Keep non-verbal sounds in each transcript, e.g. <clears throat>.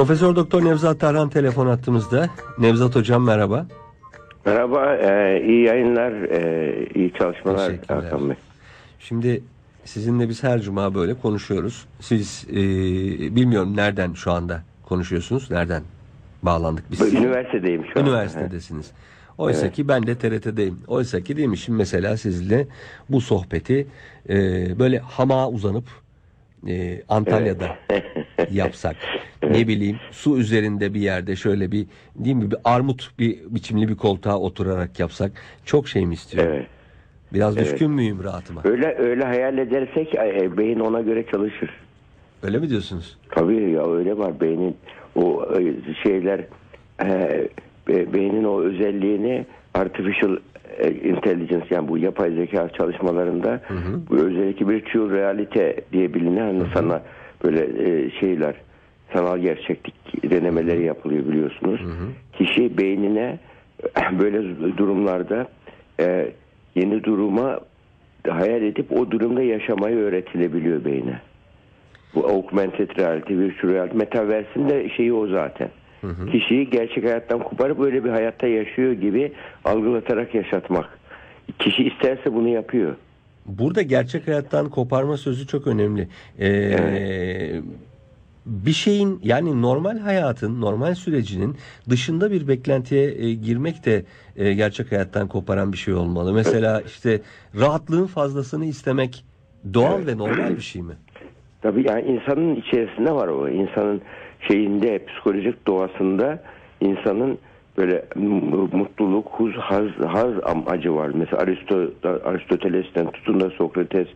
Profesör Doktor Nevzat Tarhan telefon attığımızda. Nevzat Hocam merhaba. Merhaba, e, iyi yayınlar, e, iyi çalışmalar. Hakan Bey. Şimdi sizinle biz her cuma böyle konuşuyoruz. Siz e, bilmiyorum nereden şu anda konuşuyorsunuz, nereden bağlandık biz? Üniversitedeyim şu an. Üniversitedesiniz. Oysa ki ben de TRT'deyim. Oysa ki değil mi şimdi mesela sizinle bu sohbeti e, böyle hamağa uzanıp e, Antalya'da <laughs> <laughs> yapsak. Ne bileyim su üzerinde bir yerde şöyle bir değil mi bir armut bir biçimli bir koltuğa oturarak yapsak çok şey mi istiyorum? Evet. Biraz Evet. düşkün müyüm rahatıma? Öyle öyle hayal edersek e, beyin ona göre çalışır. Öyle mi diyorsunuz? Tabii ya öyle var beynin o e, şeyler e, be- beynin o özelliğini artificial e, intelligence yani bu yapay zeka çalışmalarında bu özellikle virtual realite diye bilinen hani sana böyle e, şeyler sanal gerçeklik denemeleri yapılıyor biliyorsunuz. Kişi beynine <clears throat> böyle durumlarda e, yeni duruma hayal edip o durumda yaşamayı öğretilebiliyor beyne. Bu augmented reality, virtual reality, metaverse'in de şeyi o zaten. Kişiyi gerçek hayattan koparıp öyle bir hayatta yaşıyor gibi algılatarak yaşatmak. Kişi isterse bunu yapıyor. Burada gerçek hayattan koparma sözü çok önemli. Ee, Bir şeyin yani normal hayatın, normal sürecinin dışında bir beklentiye e, girmek de e, gerçek hayattan koparan bir şey olmalı. Mesela işte rahatlığın fazlasını istemek doğal ve normal bir şey mi? Tabii yani insanın içerisinde var o. İnsanın şeyinde, psikolojik doğasında insanın böyle m- mutluluk, huz, haz, haz amacı var. Mesela Aristo, Aristoteles'ten tutun da Sokrates,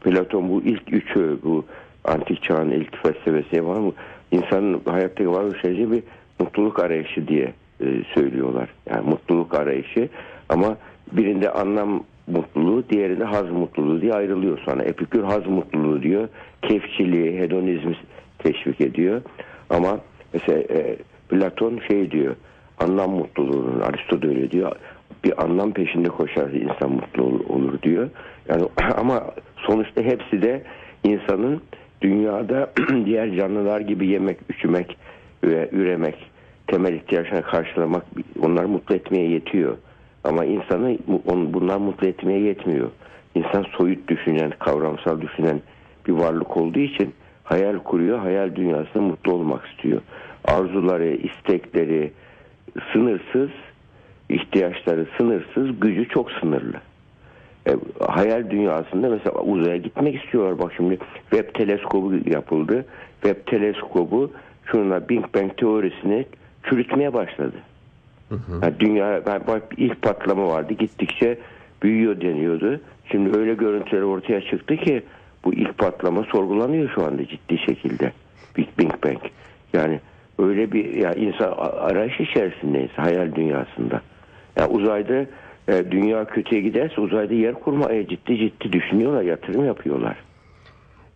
Platon bu ilk üçü bu antik çağın ilk felsefesi var mı? İnsanın hayattaki varoluş süreci bir mutluluk arayışı diye e, söylüyorlar. Yani mutluluk arayışı ama birinde anlam mutluluğu, diğerinde haz mutluluğu diye ayrılıyor sonra. Epikür haz mutluluğu diyor. Keyifçiliği, hedonizmi teşvik ediyor. Ama mesela e, Platon şey diyor. Anlam mutluluğunun, Aristo öyle diyor. Bir anlam peşinde koşar insan mutlu ol- olur diyor. Yani <clears throat> ama sonuçta hepsi de insanın dünyada <clears throat> diğer canlılar gibi yemek, üşümek ve üremek, temel ihtiyaçlarını karşılamak onları mutlu etmeye yetiyor. Ama insanı on- bunlar mutlu etmeye yetmiyor. İnsan soyut düşünen, kavramsal düşünen bir varlık olduğu için hayal kuruyor, hayal dünyasında mutlu olmak istiyor. Arzuları, istekleri sınırsız, ihtiyaçları sınırsız, gücü çok sınırlı. E, hayal dünyasında mesela uzaya gitmek istiyorlar. Bak şimdi Webb teleskobu yapıldı. Webb teleskobu şununla Big Bang teorisini çürütmeye başladı. Yani dünya bak ilk patlama vardı. Gittikçe büyüyor deniyordu. Şimdi öyle görüntüler ortaya çıktı ki bu ilk patlama sorgulanıyor şu anda ciddi şekilde. Big Big Bang. Yani öyle bir ya insan arayış içerisindeyiz hayal dünyasında. Ya uzayda e, dünya kötüye giderse uzayda yer kurmaya ciddi ciddi düşünüyorlar, yatırım yapıyorlar.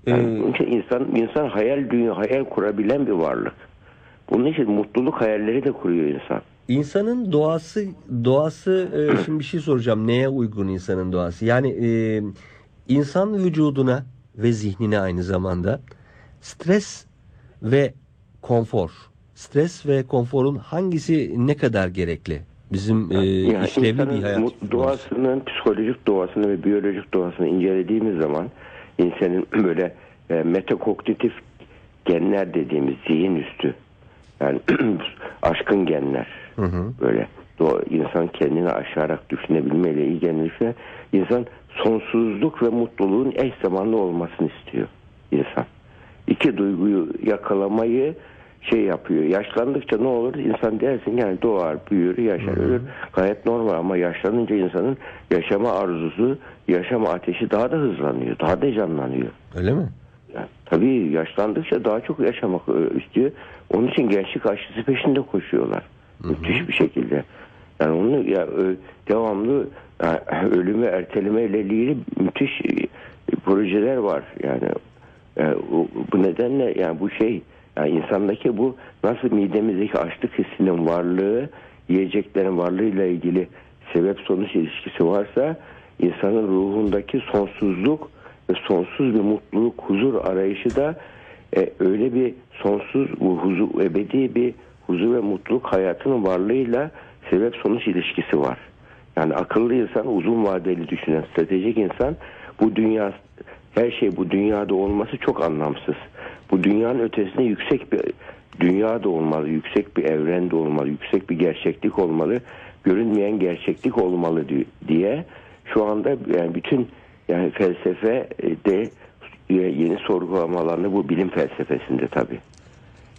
Yani Ee, insan insan hayal dünya hayal kurabilen bir varlık. Bunun için mutluluk hayalleri de kuruyor insan. İnsanın doğası doğası e, <clears throat> şimdi bir şey soracağım. Neye uygun insanın doğası? Yani e, insan vücuduna ve zihnine aynı zamanda stres ve konfor. Stres ve konforun hangisi ne kadar gerekli? Bizim e, Yani işlevli bir hayat. doğasının psikolojik doğasını ve biyolojik doğasını incelediğimiz zaman insanın <clears throat> böyle e, metakognitif genler dediğimiz zihin üstü yani <clears throat> aşkın genler böyle doğa, insan kendini aşarak düşünebilmeyle ilgilenirse insan sonsuzluk ve mutluluğun eş zamanlı olmasını istiyor insan. İki duyguyu yakalamayı şey yapıyor. Yaşlandıkça ne olur? İnsan dersin yani doğar, büyür, yaşar, ölür. Gayet normal ama yaşlanınca insanın yaşama arzusu, yaşama ateşi daha da hızlanıyor. Daha da canlanıyor. Öyle mi? Yani, tabii yaşlandıkça daha çok yaşamak e, istiyor. Onun için gençlik aşısı peşinde koşuyorlar. Müthiş bir şekilde. Yani onu ya ö- devamlı ya, ölümü erteleme ile ilgili müthiş e, projeler var. Yani e, o- bu nedenle yani bu şey yani insandaki bu nasıl midemizdeki açlık hissinin varlığı yiyeceklerin varlığıyla ilgili sebep sonuç ilişkisi varsa insanın ruhundaki sonsuzluk ve sonsuz bir mutluluk, huzur arayışı da e, öyle bir sonsuz huzur, ebedi bir huzur ve mutluluk hayatının varlığıyla sebep sonuç ilişkisi var. Yani akıllı insan, uzun vadeli düşünen, stratejik insan bu dünya her şey bu dünyada olması çok anlamsız. Bu dünyanın ötesinde yüksek bir dünya da olmalı, yüksek bir evren de olmalı, yüksek bir gerçeklik olmalı, görünmeyen gerçeklik olmalı diye şu anda yani bütün yani felsefe de yeni sorgulamalarını bu bilim felsefesinde tabi.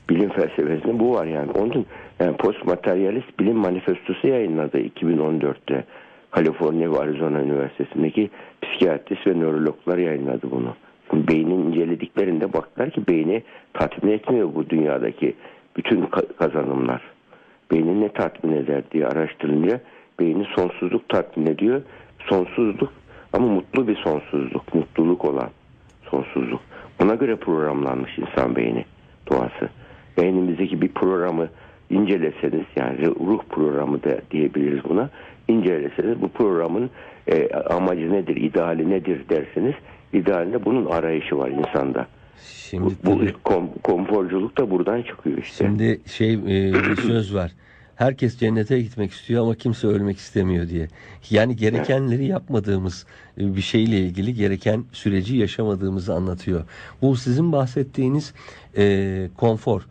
Bilim felsefesinde bu var yani. Onun yani postmateryalist bilim manifestosu yayınladı 2014'te. Kaliforniya ve Arizona Üniversitesi'ndeki psikiyatrist ve nörologlar yayınladı bunu. Beynin incelediklerinde baktılar ki beyni tatmin etmiyor bu dünyadaki bütün kazanımlar. Beyni ne tatmin eder diye araştırınca beyni sonsuzluk tatmin ediyor. Sonsuzluk ama mutlu bir sonsuzluk, mutluluk olan sonsuzluk. Ona göre programlanmış insan beyni doğası. Beynimizdeki bir programı inceleseniz yani ruh programı da diyebiliriz buna. İnceleseniz bu programın e, amacı nedir, ideali nedir derseniz idealinde bunun arayışı var insanda. Şimdi bu, bu kom, konforculuk da buradan çıkıyor işte. Şimdi şey e, bir <clears throat> söz var. Herkes cennete gitmek istiyor ama kimse ölmek istemiyor diye. Yani gerekenleri yapmadığımız e, bir şeyle ilgili gereken süreci yaşamadığımızı anlatıyor. Bu sizin bahsettiğiniz e, konfor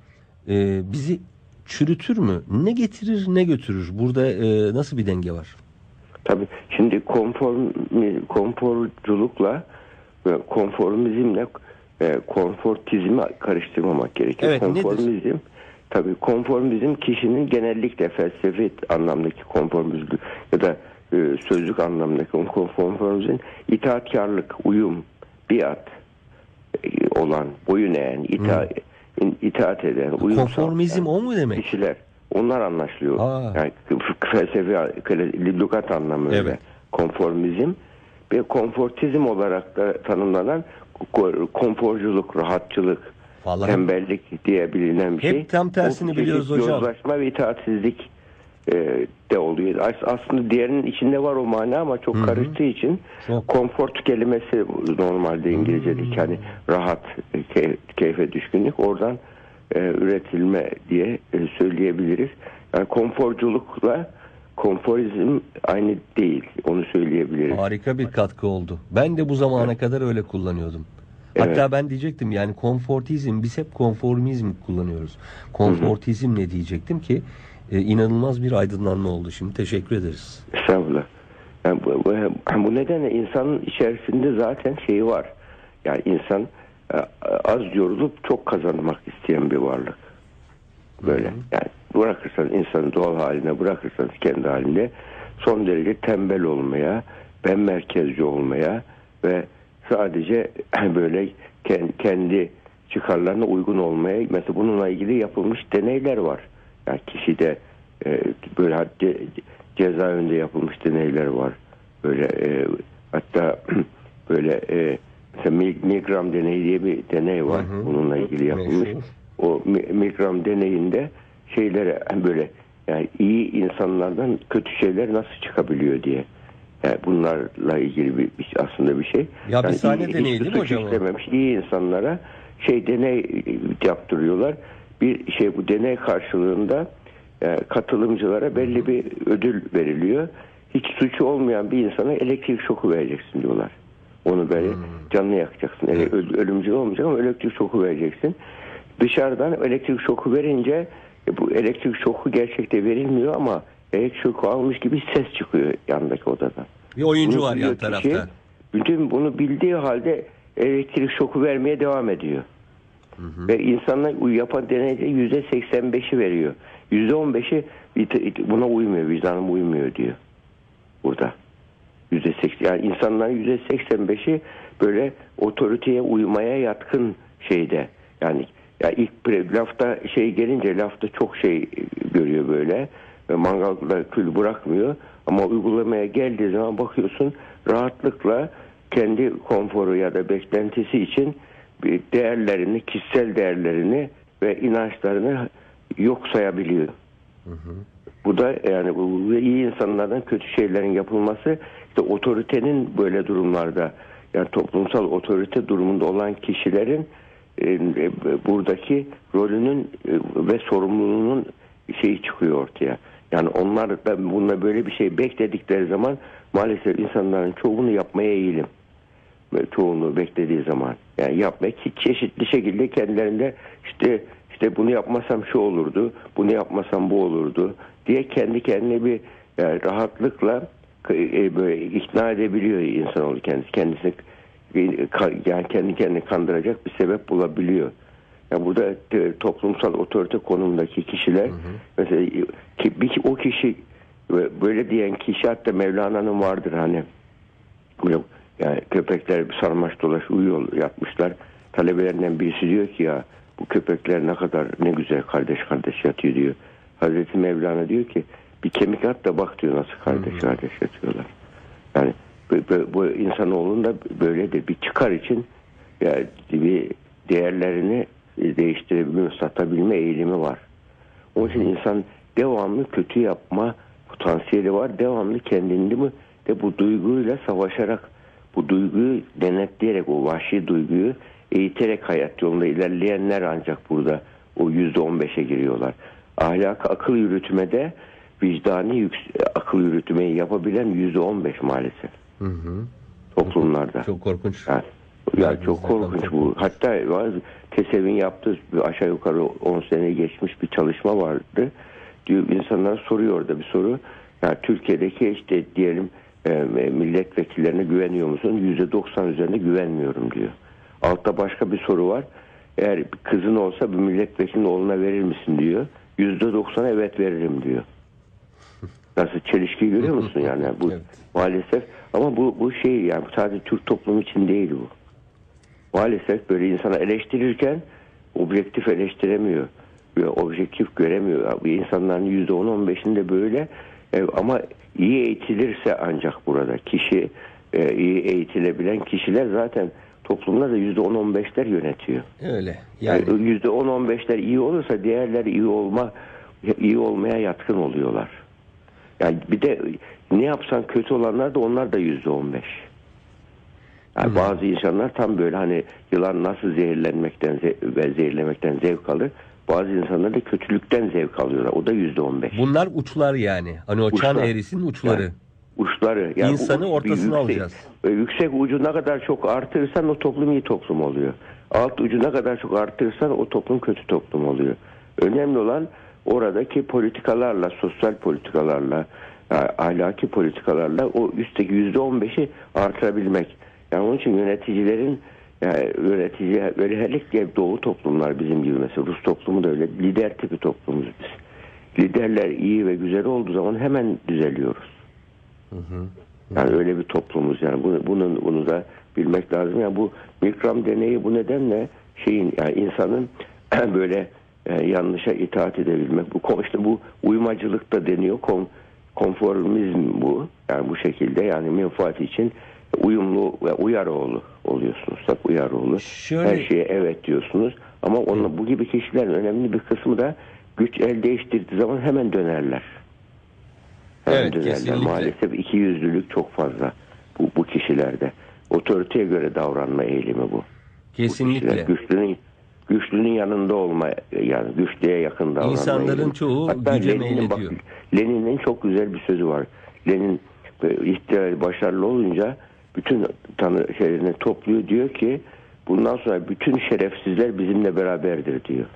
e, bizi çürütür mü? Ne getirir ne götürür? Burada e, nasıl bir denge var? Tabii şimdi konfor, konforculukla konformizmle e, konfortizmi karıştırmamak gerekiyor. Evet, konformizm nedir? tabii konformizm kişinin genellikle felsefi anlamdaki konformizm ya da e, sözlük anlamdaki konformizm itaatkarlık, uyum, biat e, olan, boyun eğen, ita, hmm. itaat eden, uyum Konformizm o mu demek? Kişiler. Onlar anlaşılıyor. Aa. Yani felsefi, lügat anlamında. Evet. Konformizm ve konfortizm olarak da tanımlanan konforculuk, rahatçılık, Vallahi tembellik diye bilinen bir hep şey. Hep tam tersini o, biliyoruz hocam. Yozlaşma ve itaatsizlik e, de oluyor. Aslında diğerinin içinde var o mana ama çok Hı-hı. karıştığı için çok. komfort kelimesi normalde İngilizce'deki hani rahat, key, keyfe düşkünlük oradan e, üretilme diye e, söyleyebiliriz. Yani konforculukla konforizm aynı değil. Onu söyleyebiliriz. Harika bir katkı oldu. Ben de bu zamana evet. kadar öyle kullanıyordum. Evet. Hatta ben diyecektim yani konfortizm biz hep konformizm kullanıyoruz. Konfortizm ne diyecektim ki e, inanılmaz bir aydınlanma oldu şimdi. Teşekkür ederiz. Estağfurullah. Yani bu, bu, bu nedenle insanın içerisinde zaten şeyi var. Yani insan e, az yorulup çok kazanmak isteyen bir varlık. Böyle. Yani bırakırsanız insanı doğal haline bırakırsanız kendi halinde son derece tembel olmaya, ben merkezci olmaya ve sadece <clears throat> böyle kendi çıkarlarına uygun olmaya mesela bununla ilgili yapılmış deneyler var. Yani kişide e, böyle ce, cezaevinde yapılmış deneyler var. Böyle e, hatta <clears throat> böyle e, mesela Milgram deneyi diye bir deney var. Hı hı. Bununla ilgili yapılmış. Meşhur. O Milgram deneyinde şeylere böyle yani iyi insanlardan kötü şeyler nasıl çıkabiliyor diye. Yani bunlarla ilgili bir, bir aslında bir şey. Ya yani bir sahne deneyi değil mi hocam? Işlememiş, iyi insanlara şey deney yaptırıyorlar. Bir şey bu deney karşılığında yani e, katılımcılara belli bir ödül veriliyor. Hiç suçu olmayan bir insana elektrik şoku vereceksin diyorlar. Onu böyle hmm. canını yakacaksın. Evet. Ölümcül olmayacak ama elektrik şoku vereceksin. Dışarıdan elektrik şoku verince e, bu elektrik şoku gerçekte verilmiyor ama elektrik şoku almış gibi ses çıkıyor yandaki odadan. Bir oyuncu bunu var yan tarafta. Kişi, bütün bunu bildiği halde elektrik şoku vermeye devam ediyor. Hı hı. Ve insanlar yapan deneyde yüzde 85'i veriyor. Yüzde 15'i buna uymuyor, vicdanım uymuyor diyor. Burada. Yüzde 80, yani insanların yüzde 85'i böyle otoriteye uymaya yatkın şeyde. Yani ya ilk lafta şey gelince lafta çok şey görüyor böyle. Mangalda kül bırakmıyor. Ama uygulamaya geldiği zaman bakıyorsun rahatlıkla kendi konforu ya da beklentisi için değerlerini, kişisel değerlerini ve inançlarını yok sayabiliyor. Hı hı. Bu da yani bu iyi insanlardan kötü şeylerin yapılması işte otoritenin böyle durumlarda yani toplumsal otorite durumunda olan kişilerin buradaki rolünün e, ve sorumluluğunun şeyi çıkıyor ortaya. Yani onlar da bununla böyle bir şey bekledikleri zaman maalesef insanların çoğunu yapmaya eğilim. Çoğunu beklediği zaman. Yani yapmak çeşitli şekilde kendilerinde işte işte bunu yapmasam şu olurdu, bunu yapmasam bu olurdu diye kendi kendine bir yani rahatlıkla e, böyle ikna edebiliyor insanoğlu kendisi. Kendisini yani kendi kendini kandıracak bir sebep bulabiliyor. Yani burada toplumsal otorite konumundaki kişiler hı hı. mesela ki, bir, o kişi böyle diyen kişi hatta Mevlana'nın vardır hani yani köpekler sarmaş dolaş uyuyor yapmışlar. Talebelerinden birisi diyor ki ya bu köpekler ne kadar ne güzel kardeş kardeş yatıyor diyor. Hazreti Mevlana diyor ki bir kemik at da bak diyor nasıl kardeş hmm. kardeş yatıyorlar. Yani bu, bu, bu insanoğlunun da böyledir. Bir çıkar için yani bir değerlerini değiştirebilme, satabilme eğilimi var. Onun için insan devamlı kötü yapma potansiyeli var. Devamlı kendini mi de bu duyguyla savaşarak bu duyguyu denetleyerek o vahşi duyguyu eğiterek hayat yolunda ilerleyenler ancak burada o yüzde on beşe giriyorlar. Ahlak akıl yürütmede vicdani akıl yürütmeyi yapabilen yüzde on beş maalesef. Hı hı. Toplumlarda. Çok korkunç. Yani, ya çok korkunç bu. Hatta TESEV'in yaptığı aşağı yukarı 10 sene geçmiş bir çalışma vardı. Diyor insanlar soruyor orada bir soru. Yani Türkiye'deki işte diyelim e, milletvekillerine güveniyor musun? %90 üzerinde güvenmiyorum diyor. Altta başka bir soru var. Eğer kızın olsa bir milletvekilinin oğluna verir misin diyor. %90 evet veririm diyor. Nasıl çelişki görüyor musun yani bu evet. maalesef ama bu bu şey yani sadece Türk toplumu için değil bu. Maalesef böyle insana eleştirirken objektif eleştiremiyor. Objektif göremiyor. Bu insanların %10-15'inde böyle e, ama iyi eğitilirse ancak burada kişi e, iyi eğitilebilen kişiler zaten toplumlar da %10-15'ler yönetiyor. Öyle. Yani %10-15'ler iyi olursa diğerler iyi olma iyi olmaya yatkın oluyorlar. Yani bir de ne yapsan kötü olanlar da onlar da yüzde on beş. Yani hmm. bazı insanlar tam böyle hani yılan nasıl zehirlenmekten ve zehirlemekten zevk alır. Bazı insanlar da kötülükten zevk alıyorlar. O da yüzde on beş. Bunlar uçlar yani. Hani o uçlar. çan eğrisinin uçları. Yani, uçları. Yani İnsanı ortasına yüksek, alacağız. Yüksek ucu ne kadar çok artırırsan o toplum iyi toplum oluyor. Alt ucu ne kadar çok artırırsan o toplum kötü toplum oluyor. Önemli olan oradaki politikalarla, sosyal politikalarla, ahlaki politikalarla o üstteki yüzde on beşi artırabilmek. Yani onun için yöneticilerin yani yönetici özellikle doğu toplumlar bizim gibi mesela Rus toplumu da öyle lider tipi toplumuz biz. Liderler iyi ve güzel olduğu zaman hemen düzeliyoruz. Hı hı. Yani öyle bir toplumuz yani bunu, bunu, bunu da bilmek lazım. Yani bu Milgram deneyi bu nedenle şeyin yani insanın <clears throat> böyle e, yanlışa itaat edebilmek. Bu işte bu uymacılık da deniyor. Kon, konformizm bu. Yani bu şekilde yani menfaat için uyumlu ve uyaroğlu oluyorsunuz. Tak uyaroğlu. Şöyle... Her şeye evet diyorsunuz. Ama onunla, bu gibi kişilerin önemli bir kısmı da güç el değiştirdiği zaman hemen dönerler. Hemen evet, dönerler. Kesinlikle. Maalesef iki yüzlülük çok fazla bu, bu kişilerde. Otoriteye göre davranma eğilimi bu. Kesinlikle. Bu güçlünün güçlünün yanında olma yani güçlüye yakın davranma. İnsanların çoğu Hatta güce meylediyor. Lenin'in çok güzel bir sözü var. Lenin ihtiyar başarılı olunca bütün tanı şeylerini topluyor diyor ki bundan sonra bütün şerefsizler bizimle beraberdir diyor.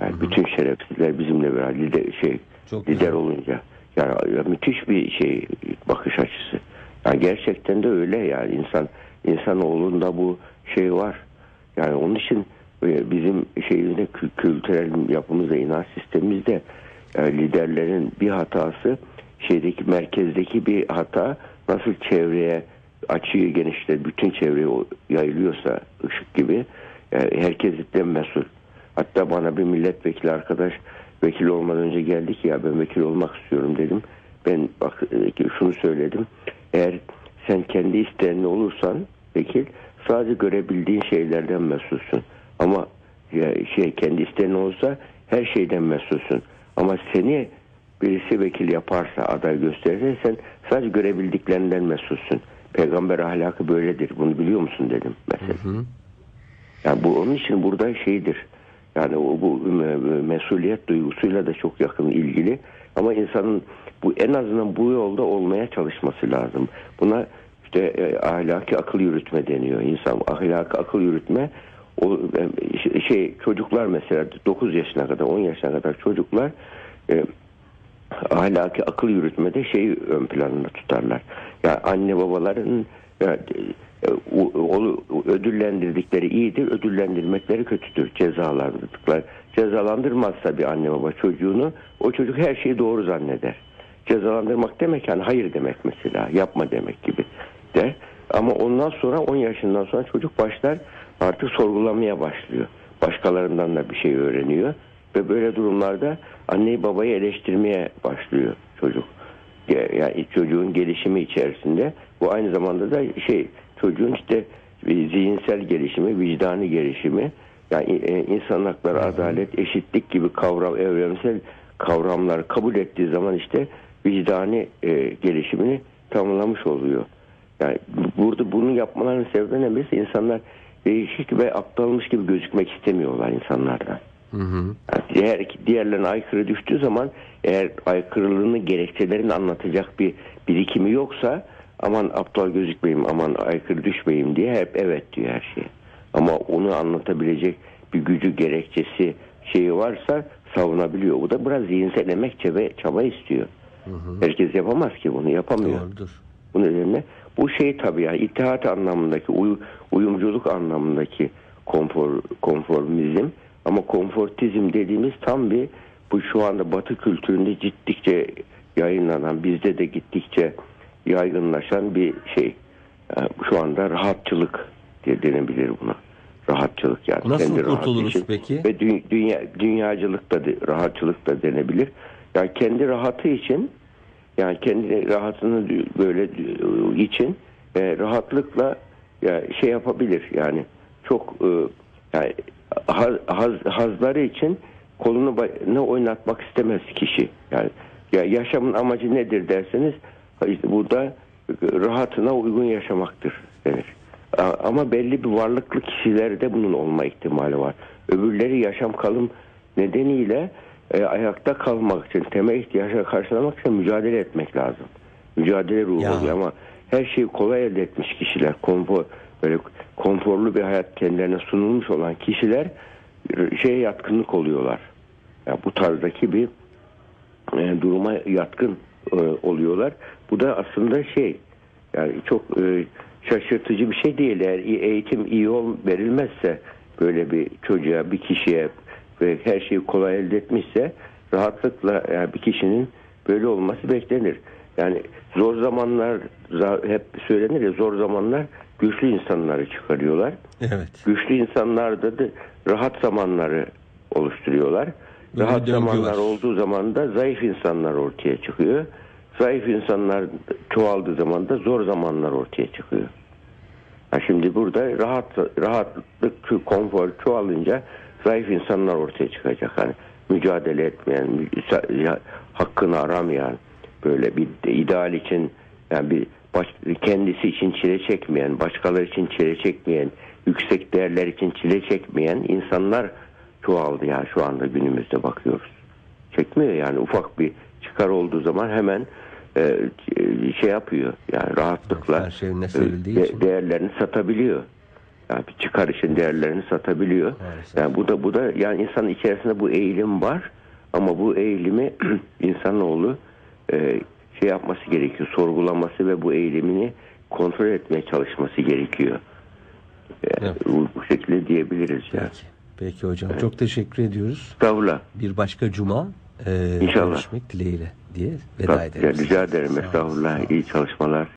Yani Hı-hı. bütün şerefsizler bizimle beraber lider, şey Çok lider güzel. olunca yani müthiş bir şey bakış açısı. Yani gerçekten de öyle yani insan insanoğlunda bu şey var. Yani onun için e, bizim şeyimizde kültürel yapımızda, inanç sistemimizde e, liderlerin bir hatası şeydeki merkezdeki bir hata nasıl çevreye açıyı genişle bütün çevreye yayılıyorsa ışık gibi e, herkesten mesul. Hatta bana bir milletvekili arkadaş vekil olmadan önce geldi ki ya ben vekil olmak istiyorum dedim. Ben bak şunu söyledim. Eğer sen kendi isteğinle olursan vekil sadece görebildiğin şeylerden mesulsün. Ama ya şey kendi isteğin olsa her şeyden mesulsün. Ama seni birisi vekil yaparsa aday gösterirse sen sadece görebildiklerinden mesulsün. Peygamber ahlakı böyledir. Bunu biliyor musun dedim mesela. Hı hı. Yani bu onun için burada şeydir. Yani o bu me- mesuliyet duygusuyla da çok yakın ilgili. Ama insanın bu en azından bu yolda olmaya çalışması lazım. Buna işte e, ahlaki akıl yürütme deniyor. İnsan ahlaki akıl yürütme o e, şey çocuklar mesela 9 yaşına kadar 10 yaşına kadar çocuklar e, ahlaki akıl yürütmede şeyi ön planına tutarlar. Ya anne babaların ya, e, ödüllendirdikleri iyidir, ödüllendirmekleri kötüdür. Cezalandırdıklar. Cezalandırmazsa bir anne baba çocuğunu o çocuk her şeyi doğru zanneder. Cezalandırmak demek yani hayır demek mesela, yapma demek gibi de. Ama ondan sonra 10 yaşından sonra çocuk başlar artık sorgulamaya başlıyor. Başkalarından da bir şey öğreniyor ve böyle durumlarda anneyi babayı eleştirmeye başlıyor çocuk. Ya- Yani çocuğun gelişimi içerisinde bu aynı zamanda da şey çocuğun işte zihinsel gelişimi, vicdani gelişimi yani e, insan hakları, adalet, eşitlik gibi kavram, evrensel kavramları kabul ettiği zaman işte vicdani e, gelişimini tamamlamış oluyor. Yani burada bunu yapmaların sebebi ne? Mesela insanlar değişik ve aptalmış gibi gözükmek istemiyorlar insanlardan. Hı hı. Yani diğer diğerlerine aykırı düştüğü zaman eğer aykırılığını gerekçelerini anlatacak bir birikimi yoksa aman aptal gözükmeyeyim aman aykırı düşmeyeyim diye hep evet diyor her şeye. Ama onu anlatabilecek bir gücü gerekçesi şeyi varsa savunabiliyor. Bu da biraz zihinsel emek çaba, çaba istiyor. Herkes yapamaz ki bunu yapamıyor. Doğrudur. Bu nedenle bu şey tabii yani ittihat anlamındaki uy- uyumculuk anlamındaki konfor konformizm ama konfortizm dediğimiz tam bir bu şu anda Batı kültüründe gittikçe yayınlanan bizde de gittikçe yaygınlaşan bir şey. Yani şu anda rahatçılık diye denebilir buna. Rahatçılık yani. Nasıl kendi kurtuluruz için. peki? Ve dü- dünya, dünyacılık da rahatçılık da denebilir. Yani kendi rahatı için yani kendi rahatını böyle için e, rahatlıkla ya şey yapabilir yani çok e, yani haz, haz- hazları için kolunu ne oynatmak istemez kişi yani ya yaşamın amacı nedir derseniz işte burada rahatına uygun yaşamaktır denir. Ama belli bir varlıklı kişilerde bunun olma ihtimali var. Öbürleri yaşam kalım nedeniyle e, ayakta kalmak için, temel ihtiyaçları karşılamak için mücadele etmek lazım. Mücadele ruhu Ya. oluyor ama her şeyi kolay elde etmiş kişiler, konfor, böyle konforlu bir hayat kendilerine sunulmuş olan kişiler e, şeye yatkınlık oluyorlar. Ya bu tarzdaki bir e, duruma yatkın e, oluyorlar. Bu da aslında şey yani çok e, şaşırtıcı bir şey değil. Eğer eğitim iyi ol, verilmezse böyle bir çocuğa, bir kişiye ve her şeyi kolay elde etmişse rahatlıkla yani bir kişinin böyle olması beklenir. Yani zor zamanlar za- hep söylenir ya zor zamanlar güçlü insanları çıkarıyorlar Evet. güçlü insanlar da, rahat zamanları oluşturuyorlar. Böyle rahat zamanlar var. olduğu zaman da zayıf insanlar ortaya çıkıyor. Zayıf insanlar çoğaldığı zaman da zor zamanlar ortaya çıkıyor. Ha şimdi burada rahat rahatlık, konfor çoğalınca zayıf insanlar ortaya çıkacak. Hani mücadele etmeyen, ya- hakkını aramayan, böyle bir ideal için yani bir baş- kendisi için çile çekmeyen, başkaları için çile çekmeyen, yüksek değerler için çile çekmeyen insanlar çoğaldı yani şu anda günümüzde bakıyoruz. Çekmiyor yani ufak bir çıkar olduğu zaman hemen e, şey yapıyor yani rahatlıkla Her şey önüne serildiği de- için. değerlerini satabiliyor. Yani bir çıkar için değerlerini satabiliyor. Maalesef. Yani bu da bu da yani insanın içerisinde bu eğilim var ama bu eğilimi <clears throat> insanoğlu e, şey yapması gerekiyor, sorgulaması ve bu eğilimini kontrol etmeye çalışması gerekiyor. Yani Evet. bu, bu şekilde diyebiliriz yani. Peki. Peki hocam. Çok teşekkür ediyoruz. Estağfurullah. Bir başka cuma e, İnşallah. görüşmek dileğiyle diye veda Rica ederiz. ederim. Olun, sağ Estağfurullah. İyi çalışmalar.